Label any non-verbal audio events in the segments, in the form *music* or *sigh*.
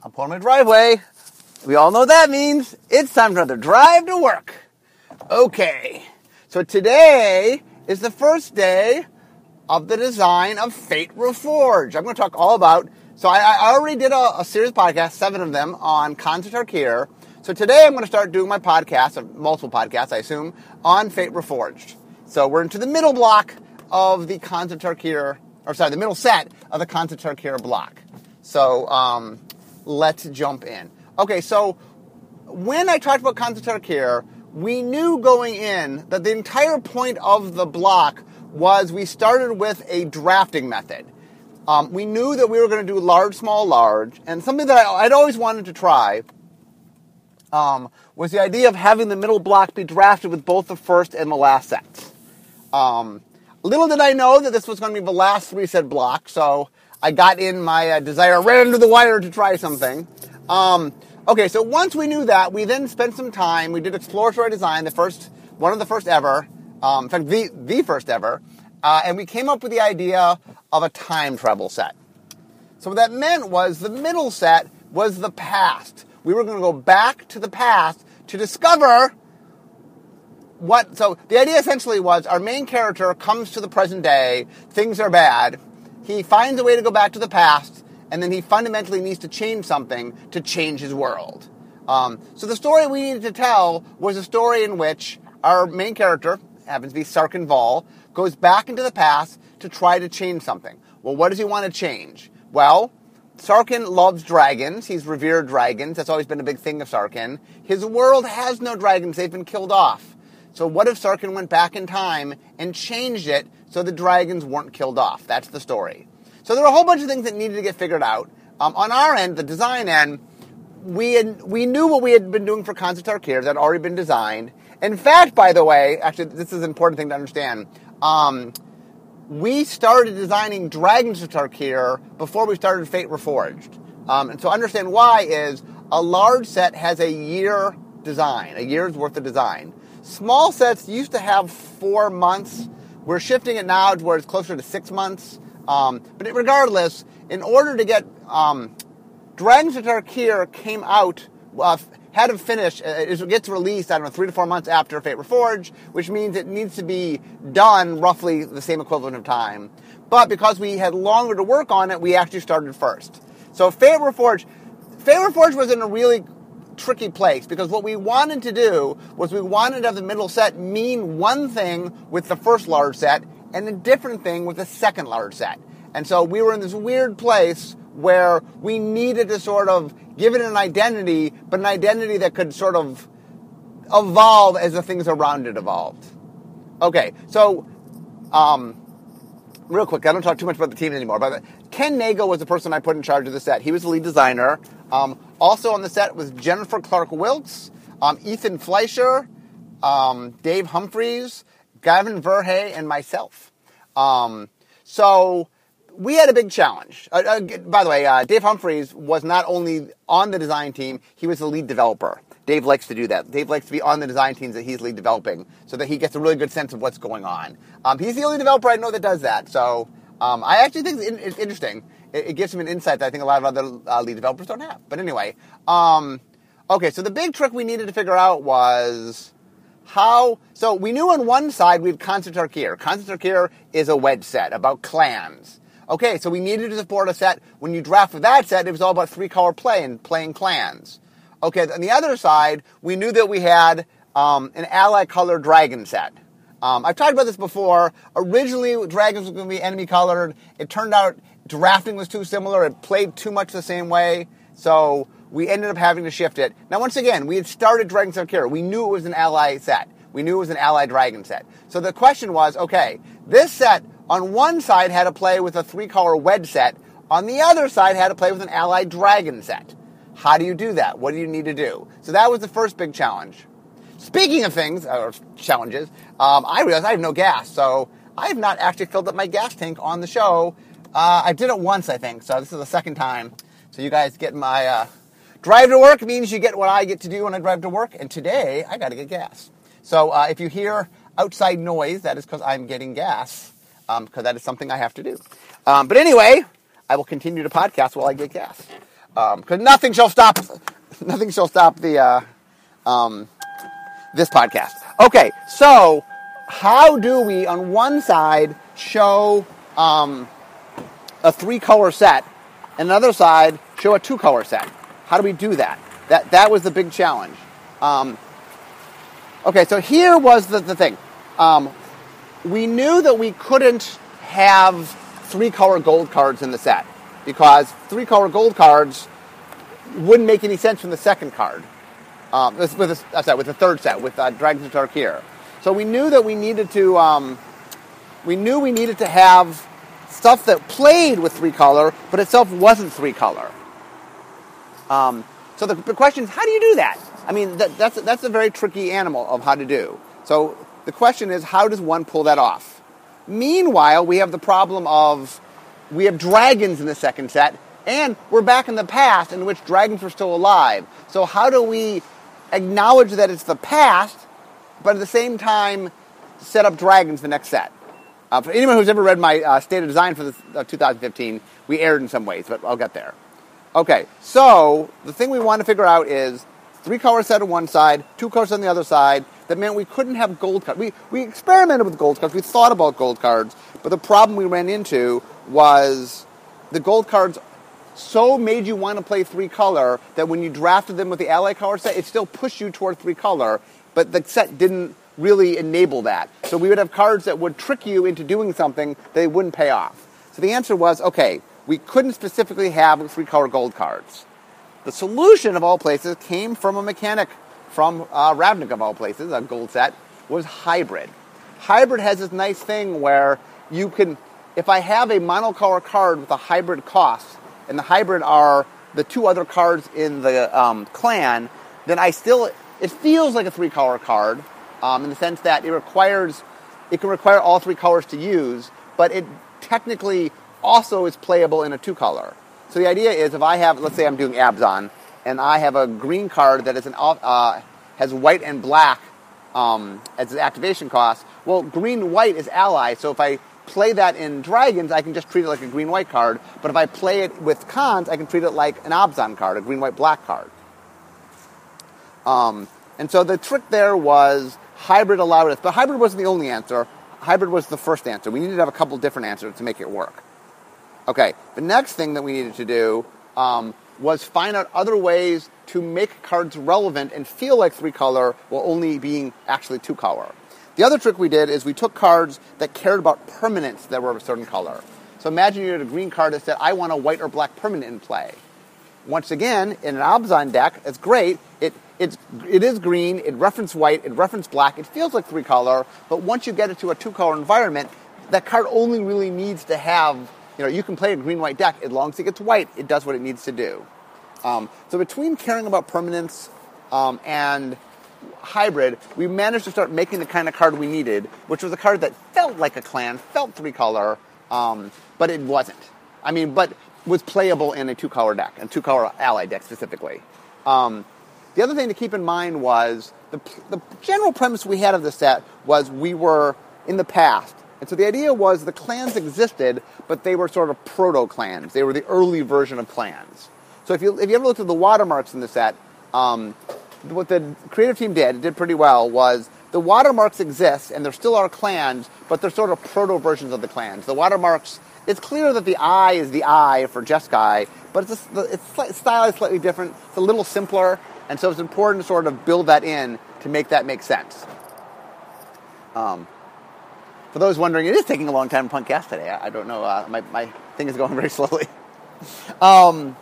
Pulling my driveway. We all know that means. It's time for another drive to work. Okay. So today is the first day of the design of Fate Reforged. I'm going to talk all about. So I, I already did a, a, series of podcasts, seven of them on of Tarkir. So today I'm going to start doing my podcast, multiple podcasts, I assume, on Fate Reforged. So we're into the middle block of the of Tarkir, or sorry, the middle set of the of Tarkir block. So um, let's jump in. Okay, so when I talked about Khans care, we knew going in that the entire point of the block was we started with a drafting method. Um, we knew that we were going to do large, small, large, and something that I, would always wanted to try um, was the idea of having the middle block be drafted with both the first and the last sets. Um, little did I know that this was going to be the last three set block, so I got in my uh, desire right under the wire to try something. Um, okay, so once we knew that, we then spent some time. We did exploratory design, the first, one of the first ever, um, in fact, the, the first ever, uh, and we came up with the idea of a time travel set. So what that meant was the middle set was the past. We were going to go back to the past to discover what. So the idea essentially was our main character comes to the present day, things are bad he finds a way to go back to the past, and then he fundamentally needs to change something to change his world. Um, so the story we needed to tell was a story in which our main character, happens to be Sarkhan Vol, goes back into the past to try to change something. Well, what does he want to change? Well, Sarkhan loves dragons. He's revered dragons. That's always been a big thing of Sarkhan. His world has no dragons. They've been killed off. So what if Sarkhan went back in time and changed it so the dragons weren't killed off. That's the story. So there were a whole bunch of things that needed to get figured out. Um, on our end, the design end, we had, we knew what we had been doing for of Tarkir that had already been designed. In fact, by the way, actually, this is an important thing to understand. Um, we started designing Dragons of Tarkir before we started Fate Reforged. Um, and so understand why is a large set has a year design, a year's worth of design. Small sets used to have four months we're shifting it now to where it's closer to six months. Um, but regardless, in order to get um, Tarkir came out, uh, had to finish, uh, it gets released, I don't know, three to four months after Fate Reforged, which means it needs to be done roughly the same equivalent of time. But because we had longer to work on it, we actually started first. So Fate Reforged, Fate Reforged was in a really tricky place because what we wanted to do was we wanted to have the middle set mean one thing with the first large set and a different thing with the second large set. And so we were in this weird place where we needed to sort of give it an identity, but an identity that could sort of evolve as the things around it evolved. Okay, so um, real quick, I don't talk too much about the team anymore, but Ken Nagle was the person I put in charge of the set. He was the lead designer. Um, also on the set was Jennifer Clark Wilkes, um, Ethan Fleischer, um, Dave Humphreys, Gavin Verhey, and myself. Um, so we had a big challenge. Uh, uh, by the way, uh, Dave Humphreys was not only on the design team, he was the lead developer. Dave likes to do that. Dave likes to be on the design teams that he's lead developing so that he gets a really good sense of what's going on. Um, he's the only developer I know that does that. So um, I actually think it's interesting it, it, gives him an insight that I think a lot of other uh, lead developers don't have. But anyway, um, okay, so the big trick we needed to figure out was how. So we knew on one side we had Khans of Tarkir. Khans of Tarkir is a wedge set about clans. Okay, so we needed to support a set. When you draft for that set, it was all about three color play and playing clans. Okay, on the other side, we knew that we had um, an ally color dragon set. Um, I've talked about this before. Originally, dragons were going to be enemy colored. It turned out drafting was too similar. It played too much the same way. So we ended up having to shift it. Now, once again, we had started Dragons of Tarkir. We knew it was an ally set. We knew it was an ally dragon set. So the question was, okay, this set on one side had to play with a three color wedge set. On the other side had to play with an ally dragon set. How do you do that? What do you need to do? So that was the first big challenge. Speaking of things, or challenges, um, I realized I have no gas. So I have not actually filled up my gas tank on the show uh, I did it once, I think, so this is the second time. So you guys get my uh, drive to work means you get what I get to do when I drive to work, and today I got to get gas. So uh, if you hear outside noise, that is because I'm getting gas, because um, that is something I have to do. Um, but anyway, I will continue to podcast while I get gas. because nothing shall stop, nothing shall stop the uh, um, this podcast. Okay, so how do we on one side show um, a three color set, and another side show a two color set? How do we do that? That that was the big challenge. Um, okay, so here was the, the thing. Um, we knew that we couldn't have three color gold cards in the set because three color gold cards wouldn't make any sense from the second card. Um, with, with, a, sorry, with the third set, with uh, Dragons of Tarkir. So we knew that we needed to, um, we knew we needed to have stuff that played with three color, but itself wasn't three color. Um, so the, the, question is, how do you do that? I mean, that, that's, that's a very tricky animal of how to do. So the question is, how does one pull that off? Meanwhile, we have the problem of we have dragons in the second set, and we're back in the past in which dragons were still alive. So how do we acknowledge that it's the past, but at the same time set up dragons the next set? Uh, for anyone who's ever read my uh, state of design for this, uh, 2015, we erred in some ways, but I'll get there. Okay, so the thing we want to figure out is three color set on one side, two colors on the other side. That meant we couldn't have gold cards. We, we experimented with gold cards. We thought about gold cards, but the problem we ran into was the gold cards so made you want to play three color that when you drafted them with the ally color set, it still pushed you toward three color, but the set didn't really enable that. So we would have cards that would trick you into doing something they wouldn't pay off. So the answer was okay, we couldn't specifically have three color gold cards. The solution of all places came from a mechanic from uh, Ravnica of all places, a gold set, was hybrid. Hybrid has this nice thing where you can, if I have a monocolor card with a hybrid cost, and the hybrid are the two other cards in the um, clan, then I still, it feels like a three color card um, in the sense that it requires, it can require all three colors to use, but it technically also is playable in a two color. So the idea is if I have, let's say I'm doing Abzan, and I have a green card that is an uh, has white and black um, as an activation cost. Well, green white is ally, so if I play that in dragons, I can just treat it like a green white card. But if I play it with Khans, I can treat it like an Abzan card, a green white black card. Um, and so the trick there was hybrid allowed us, but hybrid wasn't the only answer. Hybrid was the first answer. We needed to have a couple different answers to make it work. Okay, the next thing that we needed to do um, was find out other ways to make cards relevant and feel like three color while only being actually two color. The other trick we did is we took cards that cared about permanents that were of a certain color. So imagine you had a green card that said, I want a white or black permanent in play. Once again, in an Abzan deck, it's great. It, it's, it is green, it references white, it references black, it feels like three color, but once you get it to a two color environment, that card only really needs to have, you know, you can play a green white deck as long as it gets white, it does what it needs to do. Um, so between caring about permanence um, and hybrid, we managed to start making the kind of card we needed, which was a card that felt like a clan, felt three color, um, but it wasn't. I mean, but was playable in a two color deck, and two color ally deck specifically. Um, the other thing to keep in mind was the, the general premise we had of the set was we were in the past. And so the idea was the clans existed, but they were sort of proto clans. They were the early version of clans. So if you if you ever looked at the watermarks in the set, um, what the creative team did, did pretty well, was the watermarks exist and there still are clans, but they're sort of proto versions of the clans. The watermarks, it's clear that the eye is the eye for Jeskai, but it's, a, it's stylized slightly different. It's a little simpler, and so it's important to sort of build that in to make that make sense. Um, for those wondering, it is taking a long time to podcast today. I, I don't know. Uh, my, my thing is going *laughs* very slowly. um,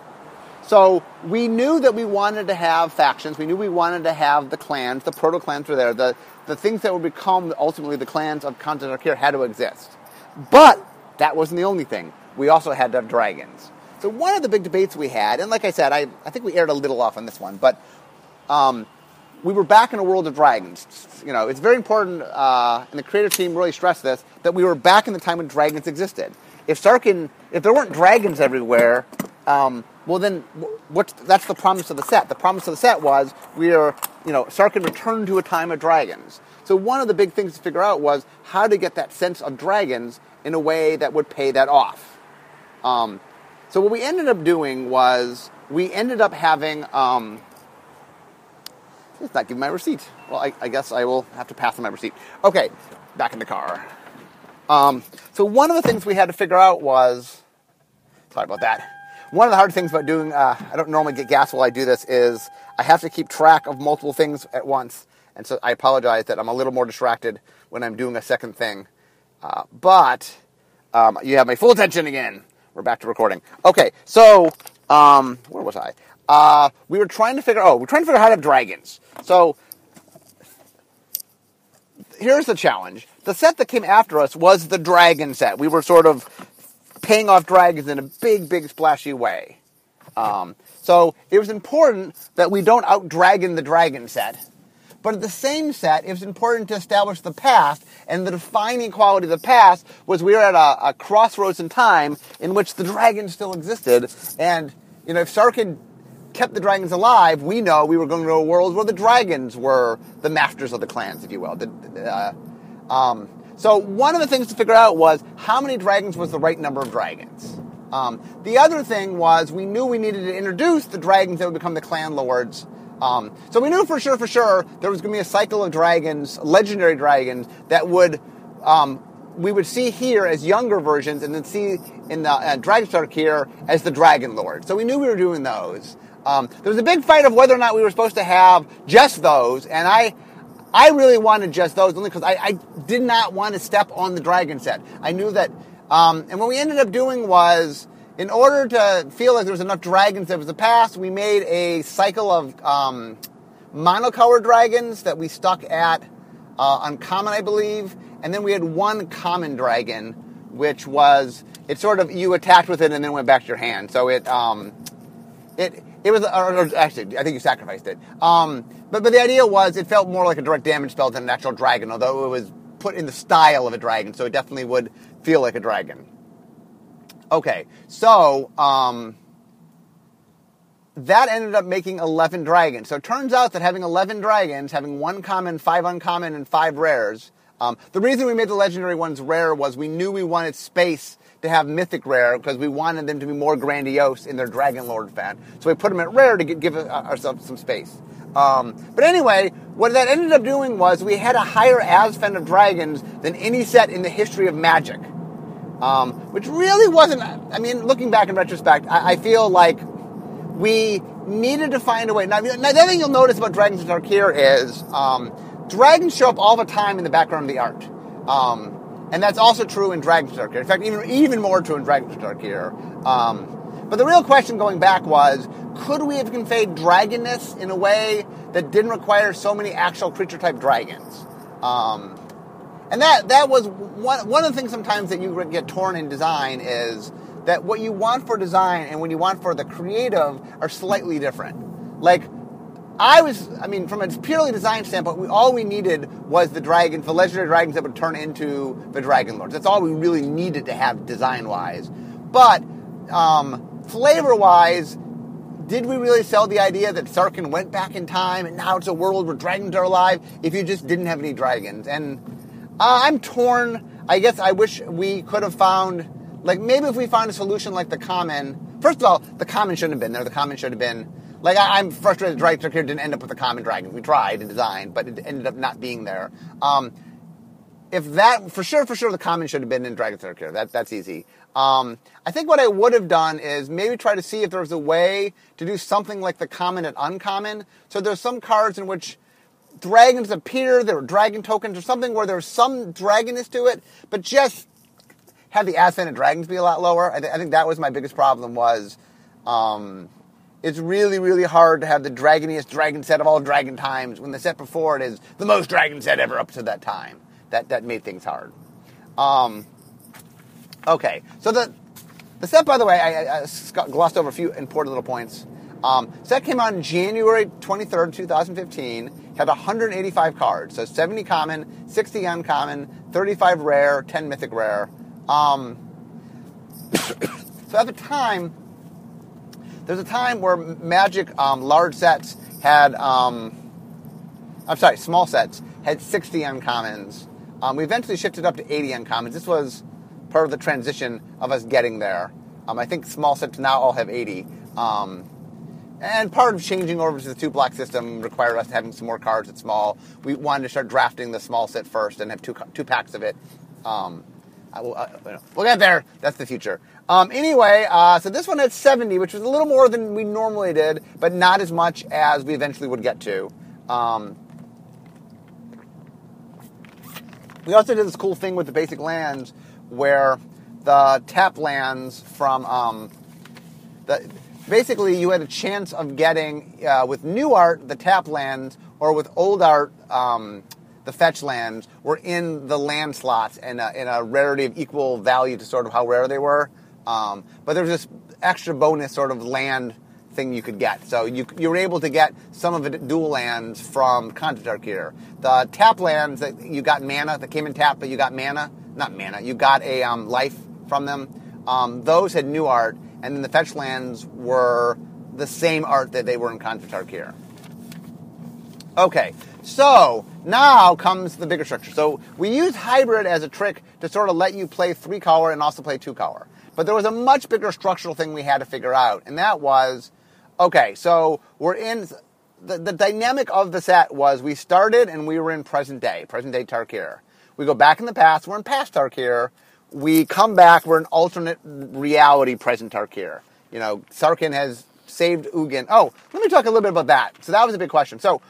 so we knew that we wanted to have factions. We knew we wanted to have the clans. The proto clans were there. The the things that would become ultimately the clans of of Tarkir had to exist. But that wasn't the only thing. We also had to have dragons. So one of the big debates we had, and like I said, I, I think we aired a little off on this one, but um, we were back in a world of dragons. You know, it's very important, uh, and the creative team really stressed this, that we were back in the time when dragons existed. If Sarkhan, if there weren't dragons everywhere, um, well, then what, that's the promise of the set. The promise of the set was we are, you know, Sarkhan returned to a time of dragons. So one of the big things to figure out was how to get that sense of dragons in a way that would pay that off. Um, so what we ended up doing was we ended up having. Um, it's not giving my receipt. Well, I, I, guess I will have to pass on my receipt. Okay, back in the car. Um, so one of the things we had to figure out was, sorry about that. One of the hard things about doing, uh, I don't normally get gas while I do this, is I have to keep track of multiple things at once. And so I apologize that I'm a little more distracted when I'm doing a second thing. Uh, but um, you have my full attention again. We're back to recording. Okay, so um, where was I? Uh, we were trying to figure. Oh, we're trying to figure out how to have dragons. So here's the challenge. The set that came after us was the dragon set. We were sort of paying off dragons in a big, big, splashy way. Um, so it was important that we don't out dragon the dragon set. But at the same set, it was important to establish the past, and the defining quality of the past was we were at a, a crossroads in time in which the dragons still existed. And, you know, if Sarkhan kept the dragons alive, we know we were going to a world where the dragons were the masters of the clans, if you will. The, uh, um, so one of the things to figure out was how many dragons was the right number of dragons. Um, the other thing was we knew we needed to introduce the dragons that would become the clan lords. Um, so we knew for sure, for sure, there was going to be a cycle of dragons, legendary dragons, that would um, we would see here as younger versions, and then see in the uh, Dragons of Tarkir as the Dragon Lord. So we knew we were doing those. Um, there was a big fight of whether or not we were supposed to have just those, and I, I really wanted just those only because I, I, did not want to step on the dragon set. I knew that, um, and what we ended up doing was, in order to feel like there was enough dragons that was the past, we made a cycle of um, monocolor dragons that we stuck at uh, uncommon, I believe, and then we had one common dragon, which was it sort of you attacked with it and then went back to your hand. So it um, it it was, or, or actually, I think you sacrificed it. Um, but, but the idea was it felt more like a direct damage spell than an actual dragon, although it was put in the style of a dragon, so it definitely would feel like a dragon. Okay, so um, that ended up making 11 dragons. So it turns out that having 11 dragons, having one common, five uncommon, and five rares, um, the reason we made the legendary ones rare was we knew we wanted space to have mythic rare because we wanted them to be more grandiose in their Dragon Lord fan. So we put them at rare to give ourselves some space. Um, but anyway, what that ended up doing was we had a higher as-fan of dragons than any set in the history of Magic. Um, which really wasn't, I mean, looking back in retrospect, I, I feel like we needed to find a way. Now, now, the other thing you'll notice about Dragons of Tarkir is um, dragons show up all the time in the background of the art. Um, and that's also true in Dragons of Tarkir. In fact, even, even more true in Dragons of Tarkir. Um, but the real question going back was, could we have conveyed dragonness in a way that didn't require so many actual creature type dragons? Um, and that, that was one, one of the things sometimes that you get torn in design is that what you want for design and what you want for the creative are slightly different. Like, I was, I mean, from a purely design standpoint, we, all we needed was the dragon, the legendary dragons that would turn into the Dragon Lords. That's all we really needed to have design wise. But um, flavor wise, did we really sell the idea that Sarkhan went back in time and now it's a world where dragons are alive if you just didn't have any dragons? And uh, I'm torn. I guess I wish we could have found, like, maybe if we found a solution like the common. First of all, the common shouldn't have been there. The common should have been like I, am frustrated Drake here didn't end up with a common dragon. We tried and designed, but it ended up not being there. Um, if that for sure, for sure, the common should have been in Dragons of Tarkir. That that's easy. Um, I think what I would have done is maybe try to see if there was a way to do something like the common and uncommon. So there's some cards in which dragons appear, there were dragon tokens or something where there's some dragonness to it, but just have the ascendant dragons be a lot lower. I, th- I think that was my biggest problem was. Um, it's really, really hard to have the dragoniest dragon set of all dragon times when the set before it is the most dragon set ever up to that time. That that made things hard. Um, okay, so the the set, by the way, I, I glossed over a few important little points. Um, set came out January 23rd, 2015. Had 185 cards, so 70 common, 60 uncommon, 35 rare, 10 mythic rare. Um, *coughs* so at the time, there's a time where Magic um, large sets had, um, I'm sorry, small sets had 60 uncommons. Um, we eventually shifted up to 80 uncommons. This was part of the transition of us getting there. Um, I think small sets now all have 80. Um, And part of changing over to the two block system required us having some more cards at small. We wanted to start drafting the small set first and have two two packs of it. I will, uh, we'll get there. That's the future. Um, anyway, uh, so this one had 70, which was a little more than we normally did, but not as much as we eventually would get to. Um, we also did this cool thing with the basic lands where the tap lands from um, the, basically you had a chance of getting uh, with new art the tap lands or with old art um, the fetch lands were in the land slots and in a rarity of equal value to sort of how rare they were. Um, but there was this extra bonus sort of land thing you could get. So you, you were able to get some of the dual lands from of Tarkir. The tap lands that you got mana, that came in tap, but you got mana, not mana, you got a um, life from them. Um, those had new art, and then the fetch lands were the same art that they were in of Tarkir. Okay, so now comes the bigger structure. So we use hybrid as a trick to sort of let you play three color and also play two color. But there was a much bigger structural thing we had to figure out, and that was okay, so we're in the, the dynamic of the set was we started and we were in present day, present day Tarkir. We go back in the past, we're in past Tarkir. We come back, we're in alternate reality present Tarkir. You know, Sarkhan has saved Ugin. Oh, let me talk a little bit about that. So that was a big question. So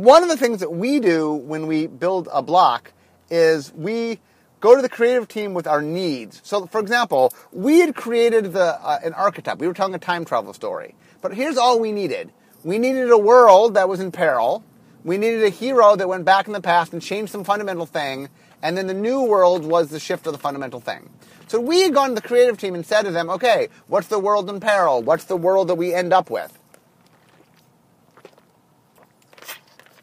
one of the things that we do when we build a block is we go to the creative team with our needs. So, for example, we had created the, uh, an archetype. We were telling a time travel story. But here's all we needed. We needed a world that was in peril. We needed a hero that went back in the past and changed some fundamental thing. And then the new world was the shift of the fundamental thing. So we had gone to the creative team and said to them, okay, what's the world in peril? What's the world that we end up with?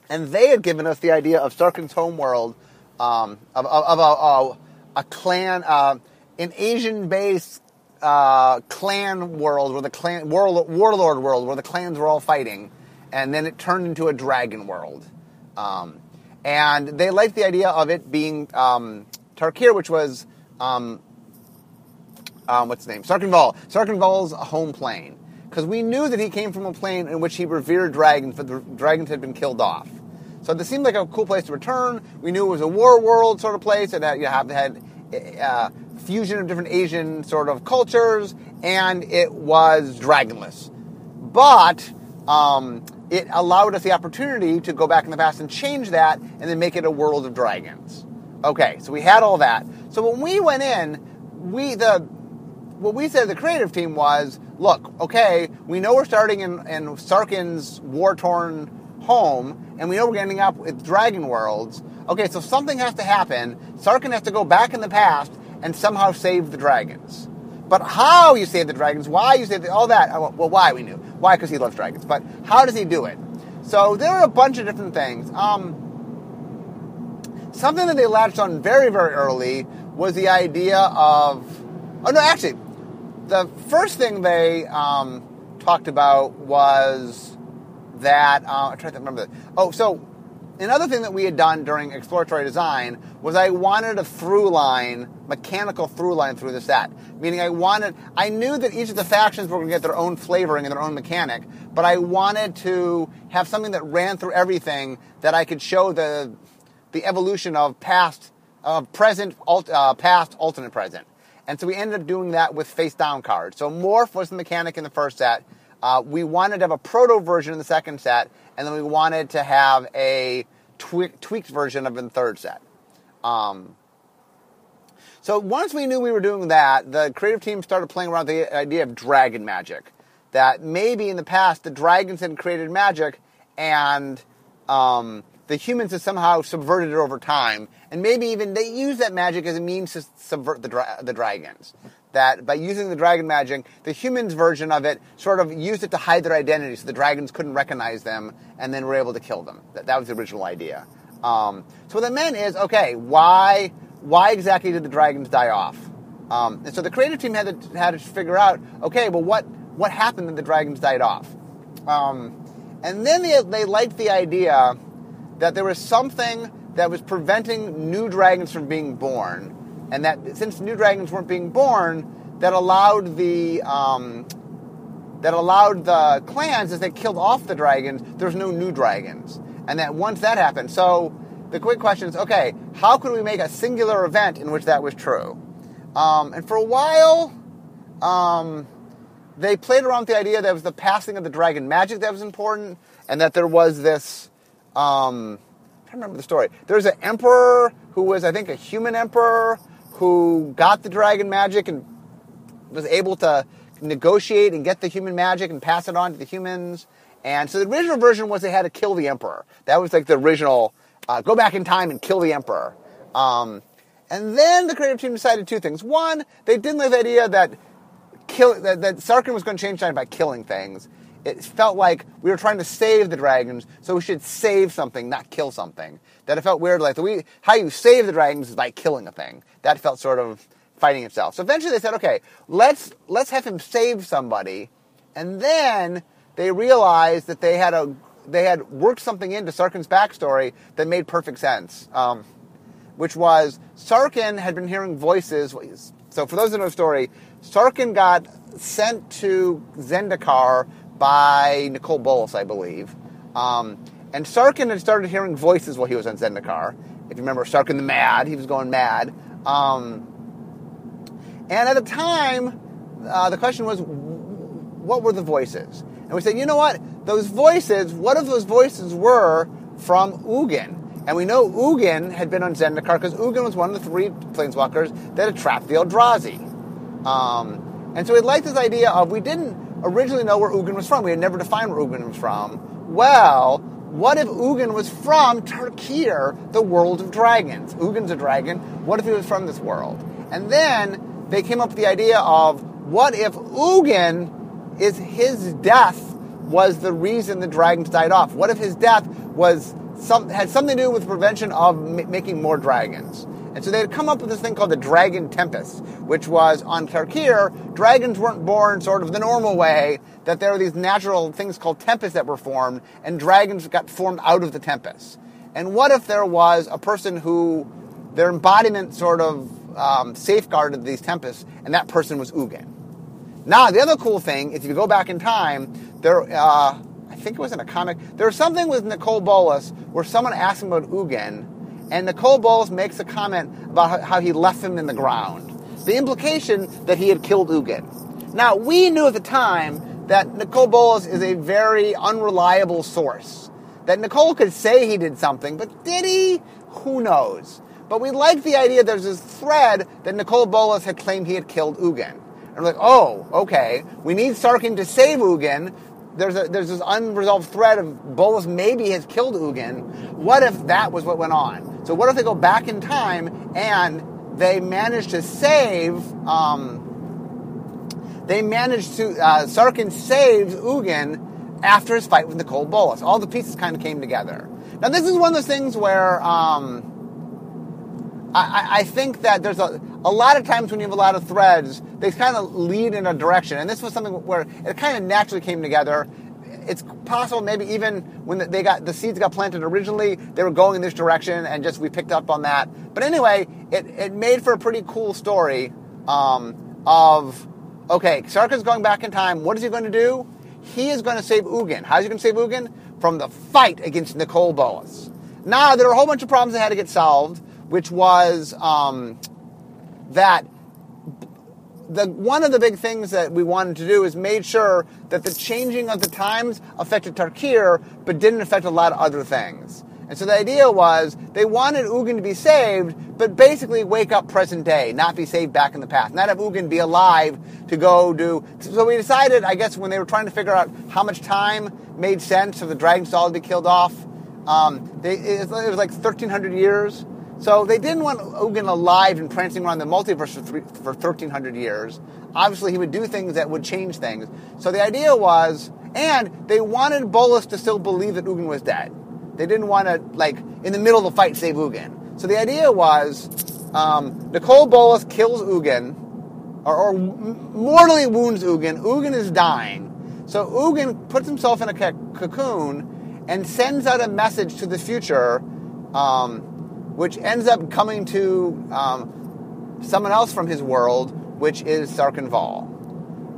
And they had given us the idea of Sarkhan's homeworld, um, of, of, of a, a, clan, uh, an Asian-based uh, clan world, where the clan warlord, warlord world, where the clans were all fighting, and then it turned into a dragon world. Um, and they liked the idea of it being um, Tarkir, which was um, um, what's the name? Sarkhan Vol's home plane. Because we knew that he came from a plane in which he revered dragons, but the dragons had been killed off. So this seemed like a cool place to return. We knew it was a war world sort of place, and that you have had uh, fusion of different Asian sort of cultures, and it was dragonless. But um, it allowed us the opportunity to go back in the past and change that, and then make it a world of dragons. Okay, so we had all that. So when we went in, we the what we said the creative team was, look, okay, we know we're starting in, in Sarkhan's war torn home, and we know we're ending up with Dragon Worlds. Okay, so something has to happen. Sarkhan has to go back in the past and somehow save the dragons. But how you save the dragons, why you save the, all that, uh, well, why we knew. Why? Because he loves dragons. But how does he do it? So there are a bunch of different things. Um, something that they latched on very, very early was the idea of, oh no, actually, the first thing they um, talked about was that uh, I'm trying to remember. That. Oh, so another thing that we had done during exploratory design was I wanted a through line, mechanical through line through the set. Meaning I wanted, I knew that each of the factions were going to get their own flavoring and their own mechanic, but I wanted to have something that ran through everything that I could show the the evolution of past, uh, present, alt, uh, past, alternate present. And so we ended up doing that with face down cards. So morph was the mechanic in the first set. Uh, we wanted to have a proto version in the second set, and then we wanted to have a tweaked version of the third set. Um, so once we knew we were doing that, the creative team started playing around with the idea of dragon magic. That maybe in the past the dragons had created magic, and um, the humans have somehow subverted it over time, and maybe even they use that magic as a means to subvert the, dra- the dragons that by using the dragon magic, the humans version of it sort of used it to hide their identity so the dragons couldn't recognize them and then were able to kill them. That, that was the original idea. Um, so what that meant is, okay, why, why exactly did the dragons die off? Um, and so the creative team had to, had to figure out, okay, well, what, what happened that the dragons died off? Um, and then they, they liked the idea that there was something that was preventing new dragons from being born and that since new dragons weren't being born, that allowed the um, that allowed the clans, as they killed off the dragons, there was no new dragons. And that once that happened, so the quick question is, okay, how could we make a singular event in which that was true? Um, and for a while, um, they played around with the idea that it was the passing of the dragon magic that was important, and that there was this. Um, I remember the story. There's an emperor who was, I think, a human emperor who got the dragon magic and was able to negotiate and get the human magic and pass it on to the humans. And so the original version was they had to kill the emperor. That was like the original uh, go back in time and kill the emperor. Um, and then the creative team decided two things. One, they didn't like the idea that kill that, that Sarkhan was going to change time by killing things. It felt like we were trying to save the dragons, so we should save something, not kill something. That it felt weird, like the we, how you save the dragons is by killing a thing. That felt sort of fighting itself. So eventually they said, okay, let's let's have him save somebody, and then they realized that they had a they had worked something into Sarkhan's backstory that made perfect sense, um, which was Sarkhan had been hearing voices. So for those who know the story, Sarkhan got sent to Zendikar by Nicol Bolas, I believe. Um, and Sarkhan had started hearing voices while he was on Zendikar. If you remember Sarkhan the Mad, he was going mad. Um, and at the time, uh, the question was, what were the voices? And we said, you know what? Those voices, what if those voices were from Ugin? And we know Ugin had been on Zendikar because Ugin was one of the three planeswalkers that had trapped the Eldrazi. Um, and so we liked this idea of we didn't originally know where Ugin was from. We had never defined where Ugin was from. Well, what if Ugin was from Tarkir, the world of dragons? Ugin's a dragon. What if he was from this world? And then they came up with the idea of what if Ugin is his death was the reason the dragons died off? What if his death was some, had something to do with prevention of m- making more dragons? And so they had come up with this thing called the Dragon Tempest, which was on Tarkir, dragons weren't born sort of the normal way, that there were these natural things called tempests that were formed, and dragons got formed out of the tempest. And what if there was a person who their embodiment sort of um, safeguarded these tempests, and that person was Ugin. Now, the other cool thing is if you go back in time, there, uh, think it was in a comic, there was something with Nicol Bolas where someone asked him about Ugin, and Nicol Bolas makes a comment about how he left him in the ground. The implication that he had killed Ugin. Now, we knew at the time that Nicol Bolas is a very unreliable source. That Nicol could say he did something, but did he? Who knows? But we liked the idea there's this thread that Nicol Bolas had claimed he had killed Ugin. And we're like, oh, okay, we need Sarkhan to save Ugin. There's, a, there's this unresolved thread of Bolas maybe has killed Ugin. What if that was what went on? So what if they go back in time and they manage to save, um, they manage to, uh, Sarkhan saves Ugin after his fight with Nicol Bolas. All the pieces kind of came together. Now this is one of those things where, um, I, I, think that there's a, a lot of times when you have a lot of threads, they kind of lead in a direction. And this was something where it kind of naturally came together. It's possible maybe even when they got the seeds got planted originally, they were going in this direction, and just we picked up on that. But anyway, it, it made for a pretty cool story um, of okay, Sarkhan's going back in time. What is he going to do? He is going to save Ugin. How is he going to save Ugin? From the fight against Nicol Bolas. Now, there are a whole bunch of problems that had to get solved which was um, that the one of the big things that we wanted to do is made sure that the changing of the times affected Tarkir, but didn't affect a lot of other things. And so the idea was they wanted Ugin to be saved, but basically wake up present day, not be saved back in the past, not have Ugin be alive to go do. So we decided, I guess, when they were trying to figure out how much time made sense for the dragons all to be killed off, um, they, it was like 1,300 years. So they didn't want Ugin alive and prancing around the multiverse for, three, for 1,300 years. Obviously, he would do things that would change things. So the idea was, and they wanted Bolas to still believe that Ugin was dead. They didn't want to, like, in the middle of the fight, save Ugin. So the idea was, um, Nicol Bolas kills Ugin, or, or mortally wounds Ugin. Ugin is dying. So Ugin puts himself in a cocoon and sends out a message to the future um, which ends up coming to um, someone else from his world, which is Sarkhan Vol.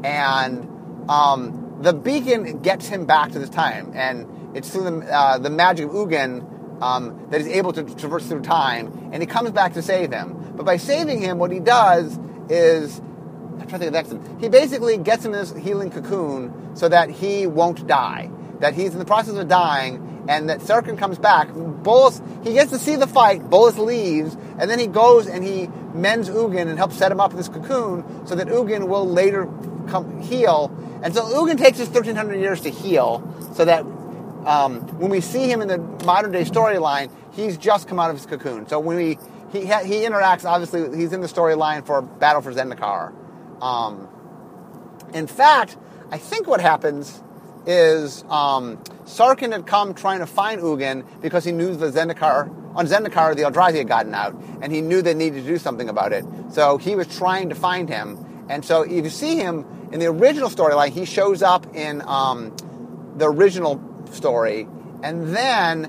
And um, the beacon gets him back to this time, and it's through the, uh, the magic of Ugin um, that he's able to traverse through time, and he comes back to save him. But by saving him, what he does is I'm trying to think of the next one. He basically gets him in this healing cocoon so that he won't die. That he's in the process of dying, and that Sarkhan comes back. Bolas, he gets to see the fight. Bolas leaves, and then he goes and he mends Ugin and helps set him up in this cocoon so that Ugin will later come heal. And so Ugin takes his 1,300 years to heal, so that um, when we see him in the modern day storyline, he's just come out of his cocoon. So when we he he interacts, obviously he's in the storyline for Battle for Zendikar. Um, in fact, I think what happens is um, Sarkhan had come trying to find Ugin because he knew the Zendikar on Zendikar the Eldrazi had gotten out, and he knew they needed to do something about it. So he was trying to find him. And so if you see him in the original storyline, he shows up in um, the original story, and then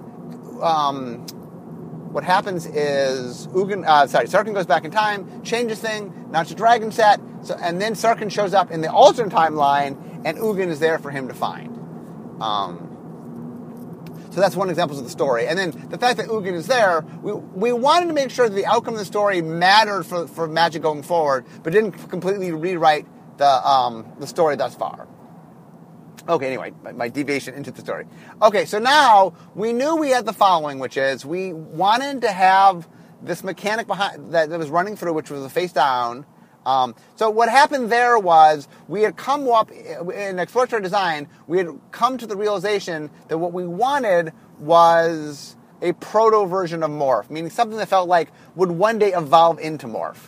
um, what happens is Ugin, uh, sorry, Sarkhan goes back in time, changes thing, now it's a dragon set, so, and then Sarkhan shows up in the alternate timeline, and Ugin is there for him to find. Um, so that's one example of the story. And then the fact that Ugin is there, we, we wanted to make sure that the outcome of the story mattered for, for Magic going forward, but didn't completely rewrite the, um, the story thus far. Okay, anyway, my, my, deviation into the story. Okay, so now we knew we had the following, which is we wanted to have this mechanic behind that, that was running through, which was a face down. Um, so what happened there was we had come up in exploratory design. We had come to the realization that what we wanted was a proto version of morph, meaning something that felt like would one day evolve into morph.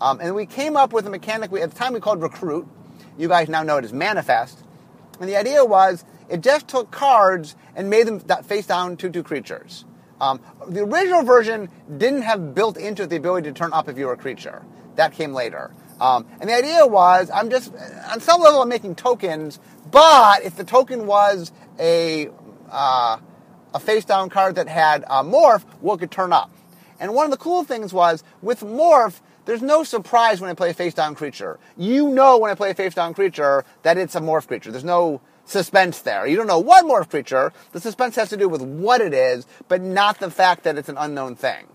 Um, and we came up with a mechanic we, at the time we called recruit. You guys now know it as manifest and the idea was it just took cards and made them face down 2 2 creatures. Um, the original version didn't have built into it the ability to turn up if you were a creature. That came later. Um, and the idea was I'm just, on some level, I'm making tokens, but if the token was a, uh, a face down card that had a morph, it could turn up. And one of the cool things was with morph, there's no surprise when I play a face down creature. You know when I play a face down creature that it's a morph creature. There's no suspense there. You don't know what morph creature. The suspense has to do with what it is, but not the fact that it's an unknown thing.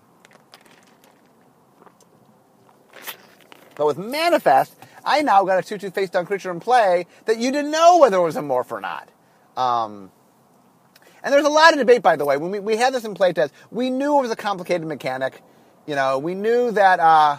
But with Manifest, I now got a 2 2 face down creature in play that you didn't know whether it was a morph or not. Um, and there's a lot of debate, by the way. When we, we had this in playtest, we knew it was a complicated mechanic. You know, we knew that uh,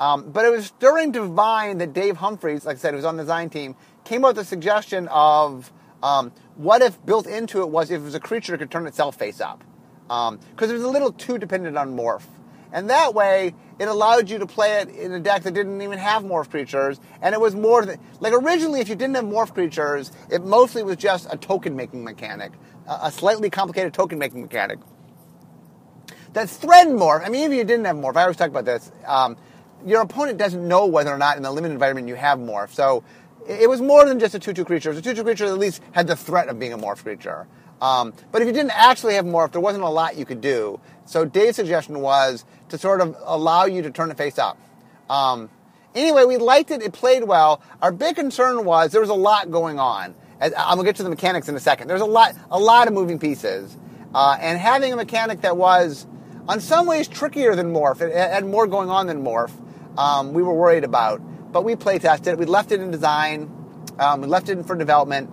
um, but it was during Divine that Dave Humphreys, like I said, who was on the design team, came up with the suggestion of um, what if built into it was if it was a creature that could turn itself face up. Because um, it was a little too dependent on morph. And that way, it allowed you to play it in a deck that didn't even have morph creatures. And it was more than, like originally, if you didn't have morph creatures, it mostly was just a token making mechanic, a slightly complicated token making mechanic. That thread morph, I mean, even if you didn't have morph, I always talk about this. Um, your opponent doesn't know whether or not in the limited environment you have morph. So it was more than just a 2-2 creature. It was a 2-2 creature that at least had the threat of being a morph creature. Um, but if you didn't actually have morph, there wasn't a lot you could do. So Dave's suggestion was to sort of allow you to turn it face up. Um, anyway, we liked it. It played well. Our big concern was there was a lot going on. I'm gonna get to the mechanics in a second. There's a lot, a lot of moving pieces, uh, and having a mechanic that was, on some ways, trickier than morph. It had more going on than morph um, we were worried about. But we play tested it. We left it in design. Um, we left it in for development.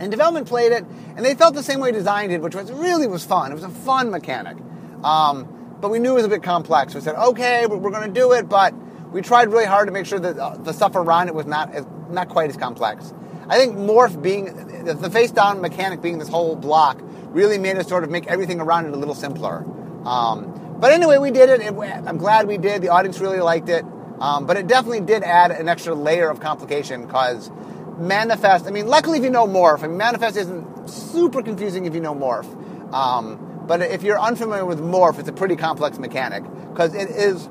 And development played it, and they felt the same way design did, which was really was fun. It was a fun mechanic. Um, but we knew it was a bit complex. We said, okay, we're going to do it, but we tried really hard to make sure that uh, the stuff around it was not not quite as complex. I think morph being the face down mechanic being this whole block really made us sort of make everything around it a little simpler. Um, but anyway, we did it. I'm glad we did. The audience really liked it. Um, but it definitely did add an extra layer of complication because Manifest, I mean, luckily if you know Morph, I mean, Manifest isn't super confusing if you know Morph. Um, but if you're unfamiliar with Morph, it's a pretty complex mechanic because it is,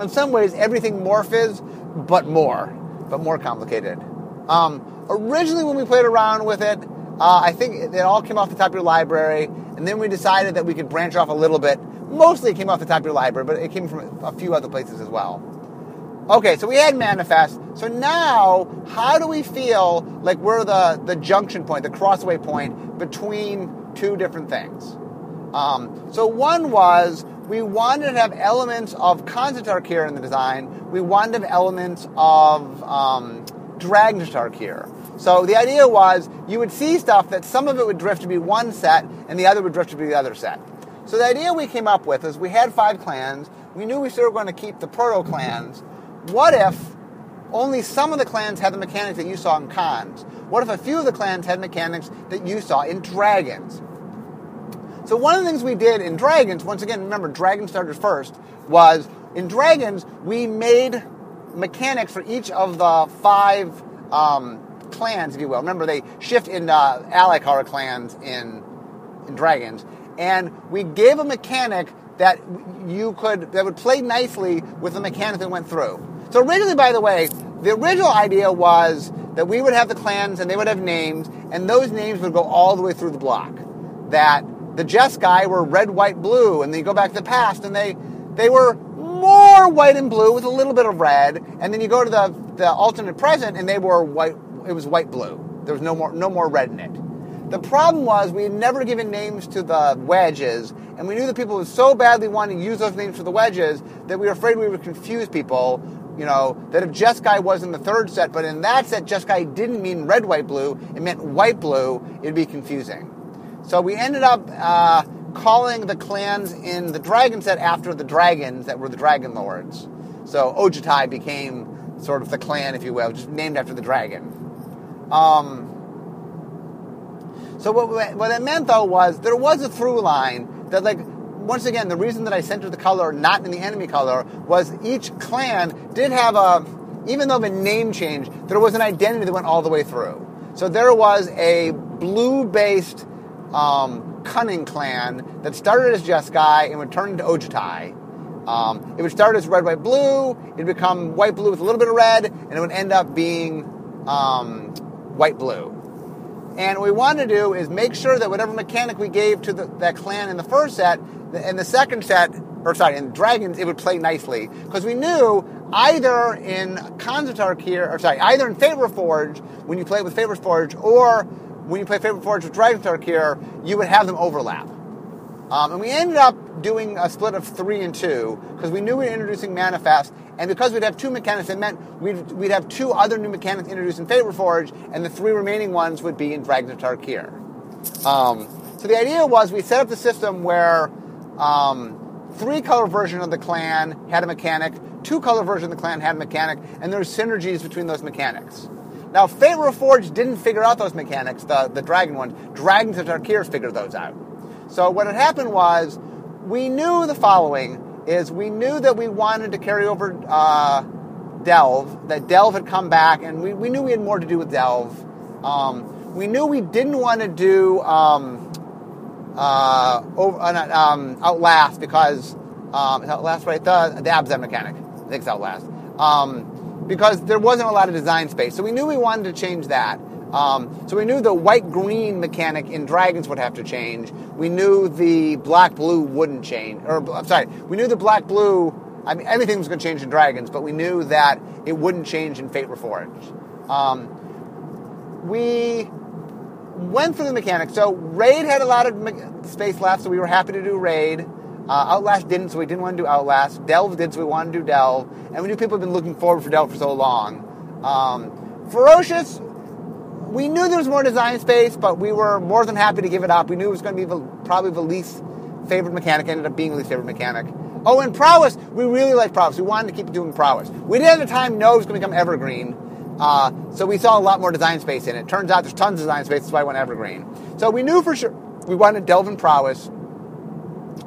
in some ways, everything Morph is, but more, but more complicated. Um, originally, when we played around with it, uh, I think it all came off the top of your library, and then we decided that we could branch off a little bit Mostly it came off the top of your library, but it came from a few other places as well. Okay, so we had manifest. So now, how do we feel like we're the, the junction point, the crossway point between two different things? Um, so one was we wanted to have elements of Khans of Tarkir in the design. We wanted to have elements of um, Dragons of Tarkir. So the idea was you would see stuff that some of it would drift to be one set and the other would drift to be the other set. So the idea we came up with is we had five clans. We knew we still were going to keep the proto clans. What if only some of the clans had the mechanics that you saw in Khans? What if a few of the clans had mechanics that you saw in dragons? So one of the things we did in dragons, once again, remember dragon started first, was in dragons we made mechanics for each of the five um, clans, if you will. Remember, they shift in uh, clans in in Dragons, and we gave a mechanic that you could that would play nicely with the mechanic that went through. So originally, by the way, the original idea was that we would have the clans and they would have names, and those names would go all the way through the block. That the Jeskai were red, white, blue, and then you go back to the past, and they they were more white and blue with a little bit of red, and then you go to the the alternate present, and they were white it was white blue. There was no more no more red in it. The problem was we had never given names to the wedges, and we knew that people would so badly want to use those names for the wedges that we were afraid we would confuse people. You know, that if Jeskai was in the third set, but in that set Jeskai didn't mean red, white, blue, it meant white, blue, it'd be confusing. So we ended up uh, calling the clans in the dragon set after the dragons that were the dragon lords. So Ojutai became sort of the clan, if you will, just named after the dragon. Um, so what, what that meant though was there was a through line that like once again the reason that I centered the color not in the enemy color was each clan did have a even though the name changed there was an identity that went all the way through. So there was a blue based um, cunning clan that started as Jeskai and would turn into Ojutai. Um, it would start as red, white, blue. It'd become white, blue with a little bit of red, and it would end up being um, white blue. And what we want to do is make sure that whatever mechanic we gave to the, that clan in the first set, in the second set, or sorry, in Dragons, it would play nicely. Because we knew either in Khans of Tarkir, or sorry, either in Fate Reforged when you play it with Fate Reforged, or when you play Fate Reforged with Dragons of Tarkir, you would have them overlap. Um, and we ended up doing a split of three and two because we knew we were introducing Manifest, and because we'd have two mechanics, it meant we'd, we'd have two other new mechanics introduced in Fate Forge, and the three remaining ones would be in Dragons of Tarkir. Um, so the idea was we set up the system where um, three color version of the clan had a mechanic, two color version of the clan had a mechanic, and there's synergies between those mechanics. Now, Fate Reforged didn't figure out those mechanics, the, the dragon ones. Dragons of Tarkir figured those out. So what had happened was we knew the following is we knew that we wanted to carry over uh, Delve, that Delve had come back, and we, we knew we had more to do with Delve. Um, we knew we didn't want to do um, uh, over, uh, um, Outlast because um, Outlast, right? The, the Abzan mechanic. I think it's Outlast. Um, because there wasn't a lot of design space. So we knew we wanted to change that. Um, so we knew the white-green mechanic in Dragons would have to change. We knew the black-blue wouldn't change. Or I'm sorry, we knew the black-blue. I mean, everything was going to change in Dragons, but we knew that it wouldn't change in Fate Reforged. Um, we went through the mechanics. So Raid had a lot of me- space left, so we were happy to do Raid. Uh, Outlast didn't, so we didn't want to do Outlast. Delve did, so we wanted to do Delve. And we knew people had been looking forward for Delve for so long. Um, Ferocious we knew there was more design space, but we were more than happy to give it up. We knew it was going to be the, probably the least favorite mechanic. Ended up being the least favorite mechanic. Oh, and prowess. We really liked prowess. We wanted to keep doing prowess. We did at the time know it was going to become evergreen. Uh, so we saw a lot more design space in it. Turns out there's tons of design space. That's why I went evergreen. So we knew for sure we wanted to delve in prowess.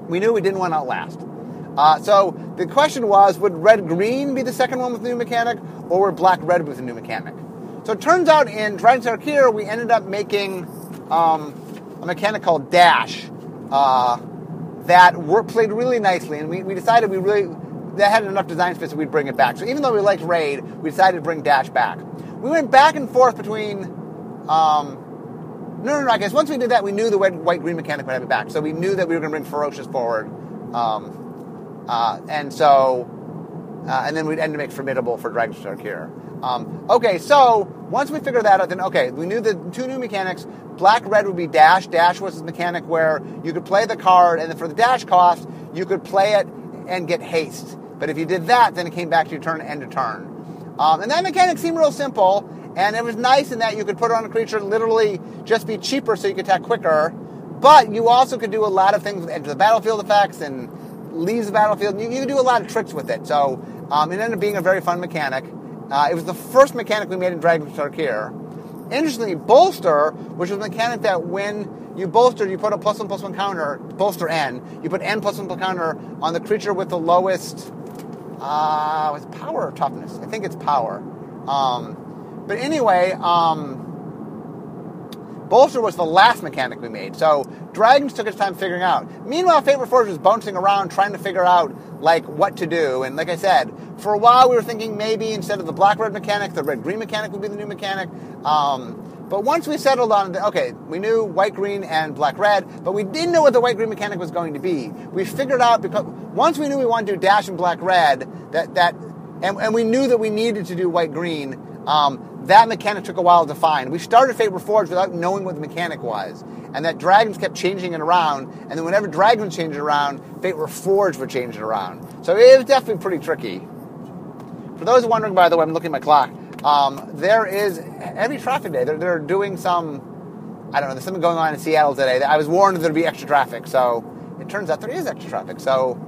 We knew we didn't want to outlast. Uh, so the question was, would red green be the second one with new mechanic, or would black red with a new mechanic? So it turns out in Dragon's Arc we ended up making um, a mechanic called Dash uh, that worked, played really nicely, and we, we decided we really that had enough design space that we'd bring it back. So even though we liked Raid, we decided to bring Dash back. We went back and forth between. Um, no, no, no. I guess once we did that, we knew the white green mechanic would have it back. So we knew that we were going to bring Ferocious forward. Um, uh, and so uh, and then we'd end to make formidable for Dragon here. Um, okay, so once we figured that out, then okay, we knew the two new mechanics. Black red would be dash. Dash was this mechanic where you could play the card, and then for the dash cost, you could play it and get haste. But if you did that, then it came back to your turn end to turn. Um, and that mechanic seemed real simple, and it was nice in that you could put on a creature literally just be cheaper so you could attack quicker. But you also could do a lot of things with enter the battlefield effects and leaves the battlefield. You, you could do a lot of tricks with it. So um, it ended up being a very fun mechanic. Uh, it was the first mechanic we made in Dragons of Tarkir. Interestingly, bolster, which was a mechanic that when you bolster, you put a plus one plus one counter, bolster N, you put N plus one plus counter on the creature with the lowest, uh, was power or toughness? I think it's power. Um, but anyway, um, Bolster was the last mechanic we made, so Dragons took its time figuring out. Meanwhile, Fate Reforged was bouncing around trying to figure out like what to do. And like I said, for a while we were thinking maybe instead of the black red mechanic, the red green mechanic would be the new mechanic. Um, but once we settled on, the, okay, we knew white green and black red, but we didn't know what the white green mechanic was going to be. We figured out because once we knew we wanted to do dash and black red, that that, and, and we knew that we needed to do white green. Um, that mechanic took a while to find. We started Fate Reforged without knowing what the mechanic was, and that dragons kept changing it around. And then whenever dragons changed around, Fate Reforged would change it around. So it was definitely pretty tricky. For those wondering, by the way, I'm looking at my clock. Um, there is every traffic day. They're, they're doing some. I don't know. There's something going on in Seattle today. I was warned there'd be extra traffic, so it turns out there is extra traffic. So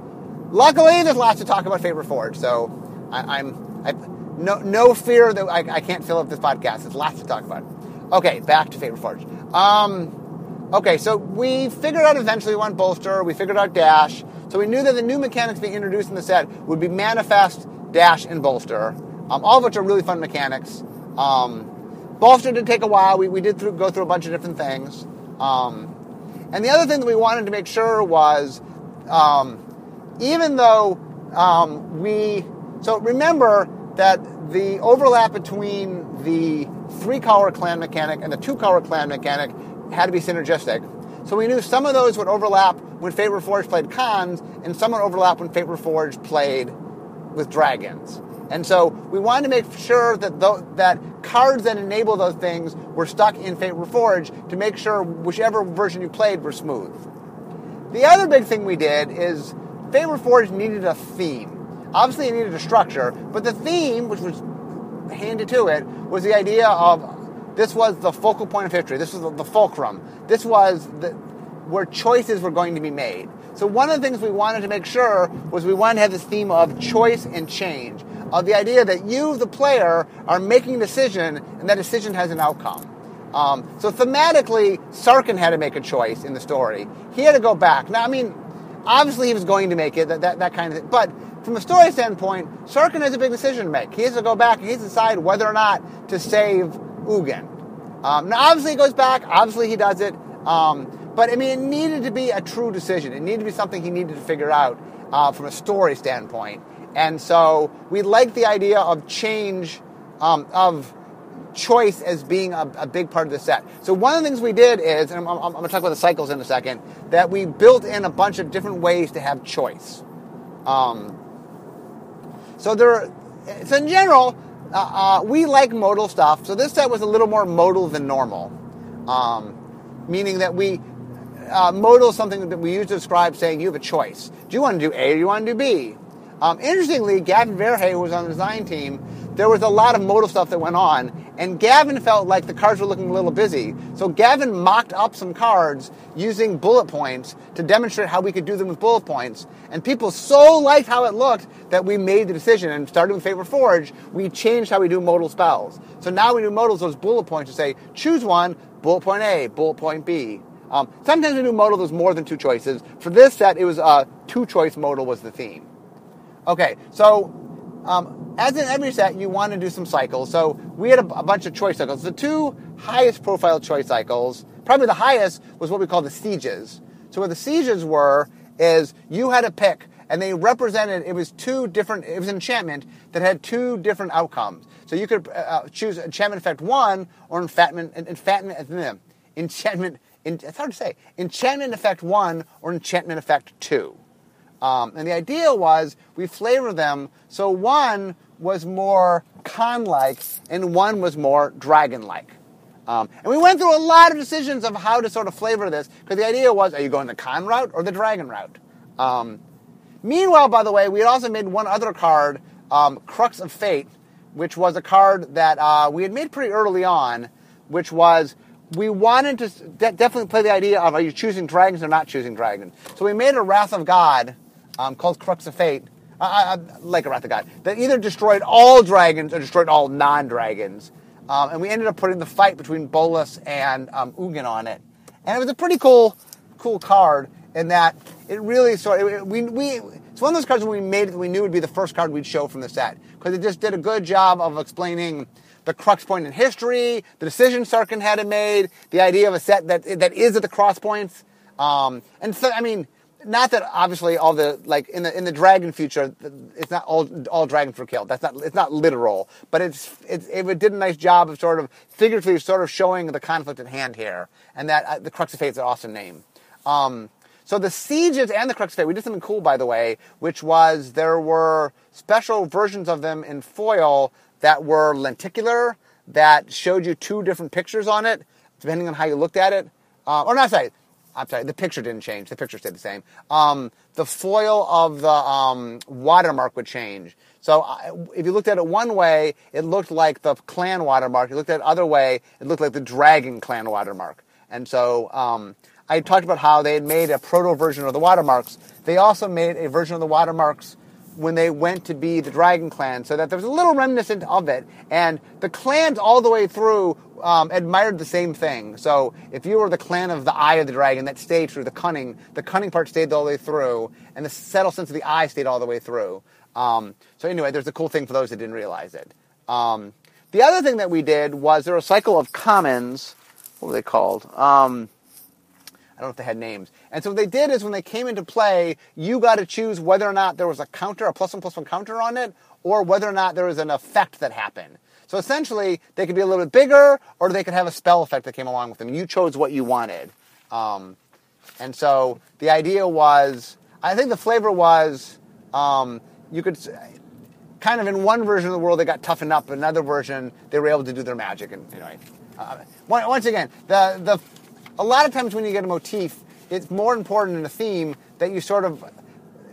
luckily, there's lots to talk about Fate Reforged. So I, I'm. I, no, no fear that I, I can't fill up this podcast. There's lots to talk about. Okay, back to Fate Reforged. Um, okay, so we figured out eventually we want bolster. We figured out dash. So we knew that the new mechanics being introduced in the set would be manifest, dash, and bolster. Um, all of which are really fun mechanics. Um, bolster did take a while. We, we did through, go through a bunch of different things. Um, and the other thing that we wanted to make sure was, um, even though um, we, so remember that the overlap between the three color clan mechanic and the two color clan mechanic had to be synergistic. So we knew some of those would overlap when Fate Reforged played Khans, and some would overlap when Fate Reforged played with dragons. And so we wanted to make sure that th- that cards that enable those things were stuck in Fate Reforged to make sure whichever version you played were smooth. The other big thing we did is Fate Reforged needed a theme. Obviously, it needed a structure, but the theme, which was handed to it, was the idea of this was the focal point of history. This was the fulcrum. This was the, where choices were going to be made. So one of the things we wanted to make sure was we wanted to have this theme of choice and change, of the idea that you, the player, are making a decision, and that decision has an outcome. Um, so thematically, Sarkhan had to make a choice in the story. He had to go back. Now, I mean, obviously he was going to make it, that, that, that kind of thing. But from a story standpoint, Sarkhan has a big decision to make. He has to go back and he has to decide whether or not to save Ugin. Um, now, obviously, he goes back. Obviously, he does it. Um, but I mean, it needed to be a true decision. It needed to be something he needed to figure out uh, from a story standpoint. And so we like the idea of change, um, of choice as being a, a, big part of the set. So one of the things we did is, and I'm, I'm, I'm going to talk about the cycles in a second, that we built in a bunch of different ways to have choice. Um, so there, so in general, uh, uh, we like modal stuff. So this set was a little more modal than normal, um, meaning that we uh, modal is something that we use to describe saying you have a choice. Do you want to do A or do you want to do B? Um, interestingly, Gavin Verhey, who was on the design team, there was a lot of modal stuff that went on, and Gavin felt like the cards were looking a little busy. So Gavin mocked up some cards using bullet points to demonstrate how we could do them with bullet points. And people so liked how it looked that we made the decision. And starting with Fate Forge, we changed how we do modal spells. So now we do modals those bullet points to say, choose one, bullet point A, bullet point B. Um, sometimes we do modal there's more than two choices. For this set, it was a uh, two choice modal was the theme. Okay, so um, as in every set, you want to do some cycles. So we had a, a, bunch of choice cycles. The two highest profile choice cycles, probably the highest, was what we call the sieges. So what the sieges were is you had to pick, and they represented. It was two different. It was an enchantment that had two different outcomes. So you could uh, uh choose enchantment effect one or enchantment uh, enchantment. it's hard to say. Enchantment effect one or enchantment effect two. Um, and the idea was we flavor them so one was more Khan like and one was more dragon-like. Um, and we went through a lot of decisions of how to sort of flavor this because the idea was, are you going the Khan route or the dragon route? Um, meanwhile, by the way, we had also made one other card, um, Crux of Fate, which was a card that uh, we had made pretty early on, which was we wanted to de- definitely play the idea of are you choosing dragons or not choosing dragons. So we made a Wrath of God um, called Crux of Fate, uh, uh, like of God, that either destroyed all dragons or destroyed all non-dragons. Um, and we ended up putting the fight between Bolas and um, Ugin on it, and it was a pretty cool, cool card in that it really sort of it, we we it's one of those cards when we made it we knew would be the first card we'd show from the set. Because it just did a good job of explaining the crux point in history, the decision Sarkhan had made, the idea of a set that that is at the cross points, um, and so I mean not that obviously all the like in the in the dragon future, it's not all all dragons were killed. That's not it's not literal, but it's, it's it did a nice job of sort of figuratively sort of showing the conflict at hand here, and that uh, the Crux of Fate is an awesome name. Um, so the sieges and the Crux of Fate, we did something cool by the way, which was there were special versions of them in foil that were lenticular that showed you two different pictures on it, depending on how you looked at it. Uh, or not sorry, I'm sorry, the picture didn't change. The picture stayed the same. Um, the foil of the um, watermark would change. So uh, if you looked at it one way, it looked like the clan watermark. If you looked at it other way, it looked like the dragon clan watermark. And so um, I talked about how they had made a proto version of the watermarks. They also made a version of the watermarks when they went to be the Dragon Clan, so that there was a little reminiscent of it. And the clans all the way through um, admired the same thing. So if you were the clan of the Eye of the Dragon, that stayed through the cunning. The cunning part stayed all the way through, and the subtle sense of the eye stayed all the way through. Um, so anyway, there's a cool thing for those that didn't realize it. Um, the other thing that we did was there was a cycle of commons. What were they called? Um, I don't know if they had names. And so what they did is when they came into play, you got to choose whether or not there was a counter, a plus one plus one counter on it, or whether or not there was an effect that happened. So essentially, they could be a little bit bigger, or they could have a spell effect that came along with them. You chose what you wanted. Um, and so the idea was, I think the flavor was, um, you could kind of in one version of the world they got toughened up, but another version they were able to do their magic. And anyway, uh, once again, the the a lot of times when you get a motif, it's more important in a theme that you sort of.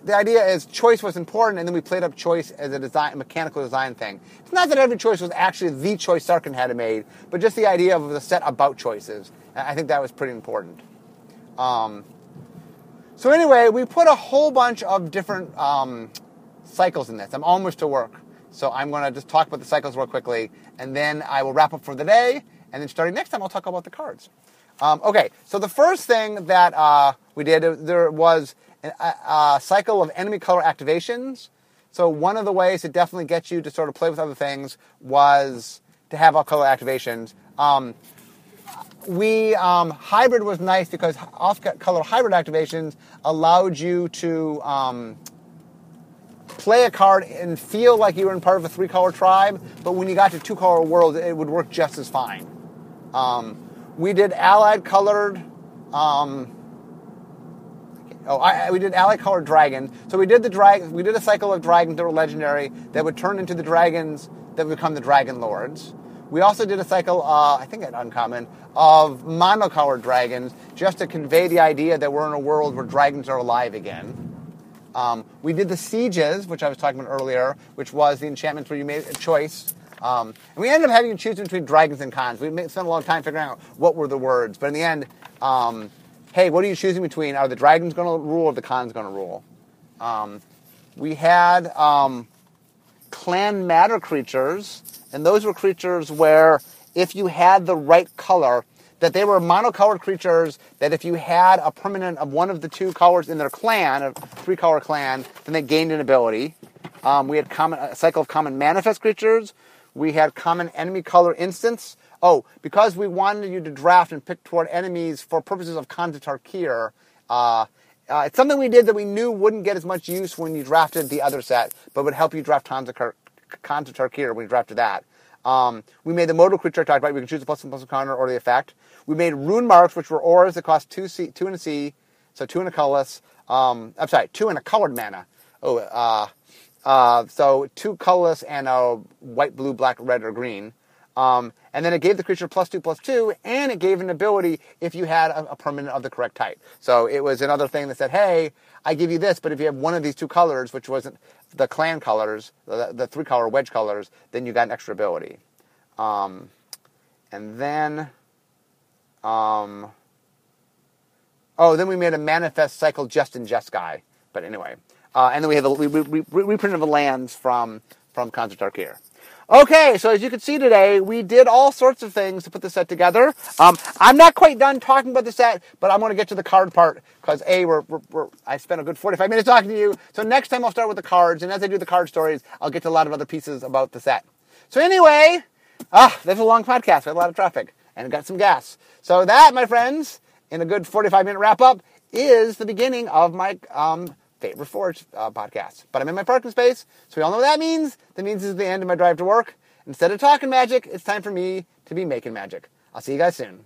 The idea is choice was important, and then we played up choice as a design, mechanical design thing. It's not that every choice was actually the choice Sarkhan had made, but just the idea of the set about choices. I think that was pretty important. Um, so anyway, we put a whole bunch of different um, cycles in this. I'm almost to work, so I'm going to just talk about the cycles real quickly, and then I will wrap up for the day. And then starting next time, I'll talk about the cards. Um, okay, so the first thing that uh, we did, there was a, a, cycle of enemy color activations. So one of the ways to definitely get you to sort of play with other things was to have all color activations. Um, we um, hybrid was nice because off-color hybrid activations allowed you to um, play a card and feel like you were in part of a three-color tribe. But when you got to two-color worlds, it would work just as fine. Um, we did allied colored. Um, oh, I, we did allied colored dragons. So we did the drag. We did a cycle of dragons that were legendary that would turn into the dragons that would become the dragon lords. We also did a cycle, uh, I think at Uncommon, of monocolored dragons just to convey the idea that we're in a world where dragons are alive again. Um, we did the sieges, which I was talking about earlier, which was the enchantments where you made a choice um, and we ended up having to choose between dragons and Khans. We spent a long time figuring out what were the words, but in the end, um, hey, what are you choosing between? Are the dragons going to rule or the Khans going to rule? Um, we had um, clan matter creatures, and those were creatures where if you had the right color, that they were monocolored creatures that if you had a permanent of one of the two colors in their clan, a three color clan, then they gained an ability. Um, we had common, a cycle of common manifest creatures, we had common enemy color instance. Oh, because we wanted you to draft and pick toward enemies for purposes of Khans of Tarkir, uh, uh, it's something we did that we knew wouldn't get as much use when you drafted the other set, but would help you draft Khans of Tarkir when you drafted that. Um, we made the modal creature I talked about. We can choose the plus and plus counter or the effect. We made rune marks, which were auras that cost two, C, two and a C, so two and a colorless. Um, I'm sorry, two and a colored mana. Oh, uh, uh, so two colorless and a white, blue, black, red, or green. Um, and then it gave the creature plus two, plus two, and it gave an ability if you had a, a, permanent of the correct type. So it was another thing that said, hey, I give you this, but if you have one of these two colors, which wasn't the clan colors, the, the three color wedge colors, then you got an extra ability. Um, and then, um, oh, then we made a manifest cycle just in Jeskai. But anyway, uh, and then we have the we, we, we, reprint of the lands from from of Tarkir. Okay, so as you can see today, we did all sorts of things to put the set together. Um, I'm not quite done talking about the set, but I'm going to get to the card part because a we're, we're, we're, I spent a good 45 minutes talking to you. So next time I'll start with the cards, and as I do the card stories, I'll get to a lot of other pieces about the set. So anyway, ah, that's a long podcast. We had a lot of traffic and got some gas. So that, my friends, in a good 45 minute wrap up, is the beginning of my um, favorite Forge uh, podcast. But I'm in my parking space, so we all know what that means. That means it's the end of my drive to work. Instead of talking magic, it's time for me to be making magic. I'll see you guys soon.